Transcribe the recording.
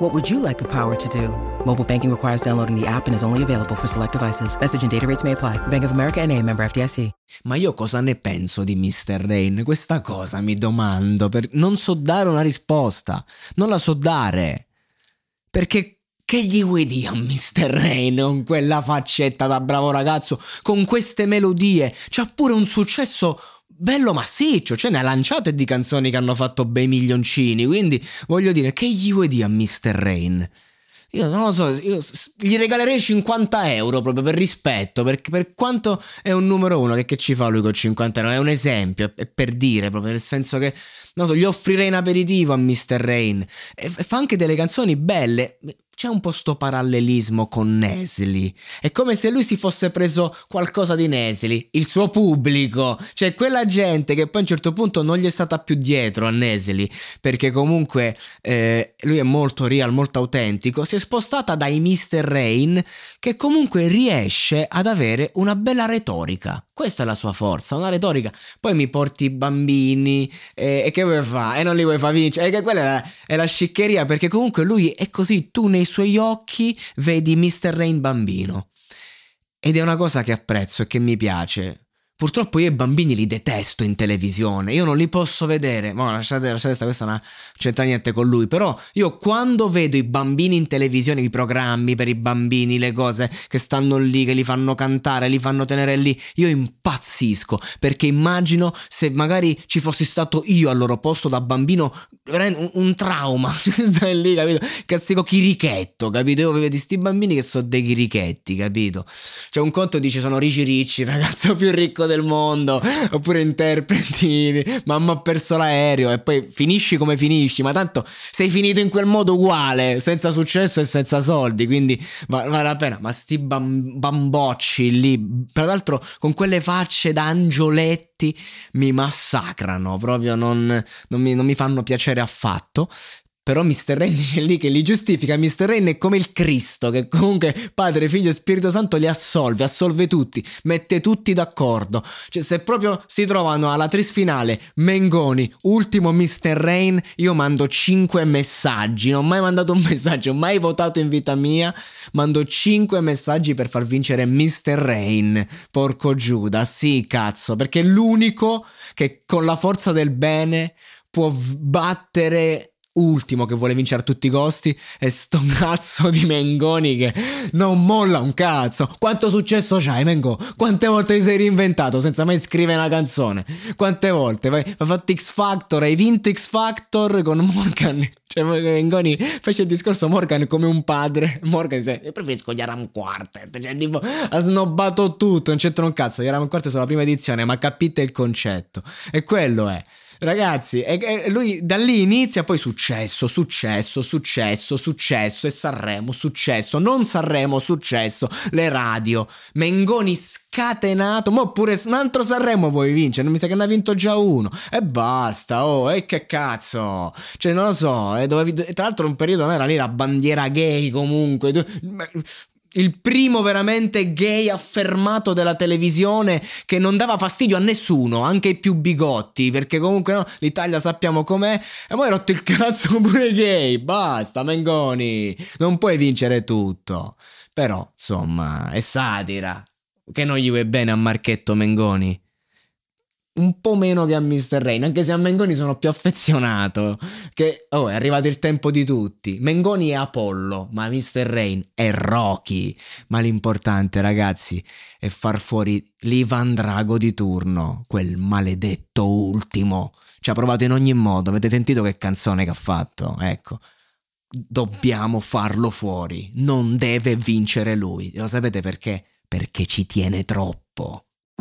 What would you like the power to do? Mobile banking requires downloading the app and is only available for select devices. Message and data rates may apply. Bank of America and a member FDIC. Ma io cosa ne penso di Mr. Rain? Questa cosa mi domando. Per... Non so dare una risposta. Non la so dare. Perché che gli vuoi dire a Mr. Rain con quella faccetta da bravo ragazzo, con queste melodie? C'ha pure un successo bello massiccio, ce ne ha lanciate di canzoni che hanno fatto bei milioncini, quindi voglio dire, che gli vuoi dire a Mr. Rain? Io non lo so, gli regalerei 50 euro proprio per rispetto, perché per quanto è un numero uno, che, che ci fa lui con 50 euro? È un esempio, è per dire proprio, nel senso che, non so, gli offrirei un aperitivo a Mr. Rain. E fa anche delle canzoni belle, c'è un po' sto parallelismo con Nesli. È come se lui si fosse preso qualcosa di Nesli, il suo pubblico, cioè quella gente che poi a un certo punto non gli è stata più dietro a Nesli, perché comunque eh, lui è molto real, molto autentico, si è spostata dai Mr. Rain che comunque riesce ad avere una bella retorica. Questa è la sua forza, una retorica. Poi mi porti i bambini e, e che vuoi fare? E non li vuoi far vincere? E che quella è la, è la sciccheria perché comunque lui è così, tu nei suoi occhi vedi Mr. Rain bambino. Ed è una cosa che apprezzo e che mi piace. Purtroppo io i bambini li detesto in televisione, io non li posso vedere, ma lasciate, lasciate stare, questa non c'entra niente con lui, però io quando vedo i bambini in televisione, i programmi per i bambini, le cose che stanno lì, che li fanno cantare, li fanno tenere lì, io impazzisco, perché immagino se magari ci fossi stato io al loro posto da bambino, un, un trauma, stai lì, capito? Classico chirichetto, capito? Io vedo questi bambini che sono dei chirichetti, capito? Cioè un conto dice sono ricci ricci, ragazzo più ricco del mondo, oppure interpreti, mamma ha perso l'aereo e poi finisci come finisci, ma tanto sei finito in quel modo uguale, senza successo e senza soldi, quindi vale la pena, ma sti bam- bambocci lì, tra l'altro con quelle facce da angioletti mi massacrano, proprio non, non, mi, non mi fanno piacere affatto. Però Mr. Rain è lì che li giustifica. Mr. Rain è come il Cristo, che comunque Padre, Figlio e Spirito Santo li assolve, assolve tutti, mette tutti d'accordo. Cioè, se proprio si trovano alla tris finale, Mengoni, ultimo Mr. Rain, io mando 5 messaggi. Non ho mai mandato un messaggio, mai votato in vita mia. Mando 5 messaggi per far vincere Mr. Rain. Porco Giuda, sì, cazzo, perché è l'unico che con la forza del bene può battere ultimo che vuole vincere a tutti i costi è sto cazzo di Mengoni che non molla un cazzo. Quanto successo c'hai, Mengo? Quante volte ti sei reinventato senza mai scrivere una canzone? Quante volte? Vai, hai fatto X Factor, hai vinto X Factor con Morgan. Cioè, Mengoni fece il discorso Morgan come un padre. Morgan dice: preferisco gli Aram Quartet. Cioè, tipo, ha snobbato tutto, non c'entra un cazzo. Gli Aram Quartet sono la prima edizione, ma capite il concetto. E quello è. Ragazzi, e, e lui da lì inizia poi successo, successo, successo, successo e Sanremo, successo, non Sanremo, successo, le radio, Mengoni scatenato, ma pure un altro Sanremo vuoi vincere, non mi sa che ne ha vinto già uno e basta, oh, e che cazzo, cioè non lo so, e dovevi, tra l'altro un periodo non era lì la bandiera gay comunque, il primo veramente gay affermato della televisione che non dava fastidio a nessuno, anche ai più bigotti, perché comunque no, l'Italia sappiamo com'è. E poi hai rotto il cazzo pure gay, basta, Mengoni, non puoi vincere tutto. Però, insomma, è satira. Che non gli vuoi bene a Marchetto Mengoni? Un po' meno che a Mr. Rain, anche se a Mengoni sono più affezionato. Che oh, è arrivato il tempo di tutti. Mengoni è Apollo, ma Mr. Rain è Rocky. Ma l'importante, ragazzi, è far fuori l'Ivan Drago di turno, quel maledetto ultimo. Ci ha provato in ogni modo. Avete sentito che canzone che ha fatto? Ecco. Dobbiamo farlo fuori. Non deve vincere lui. Lo sapete perché? Perché ci tiene troppo.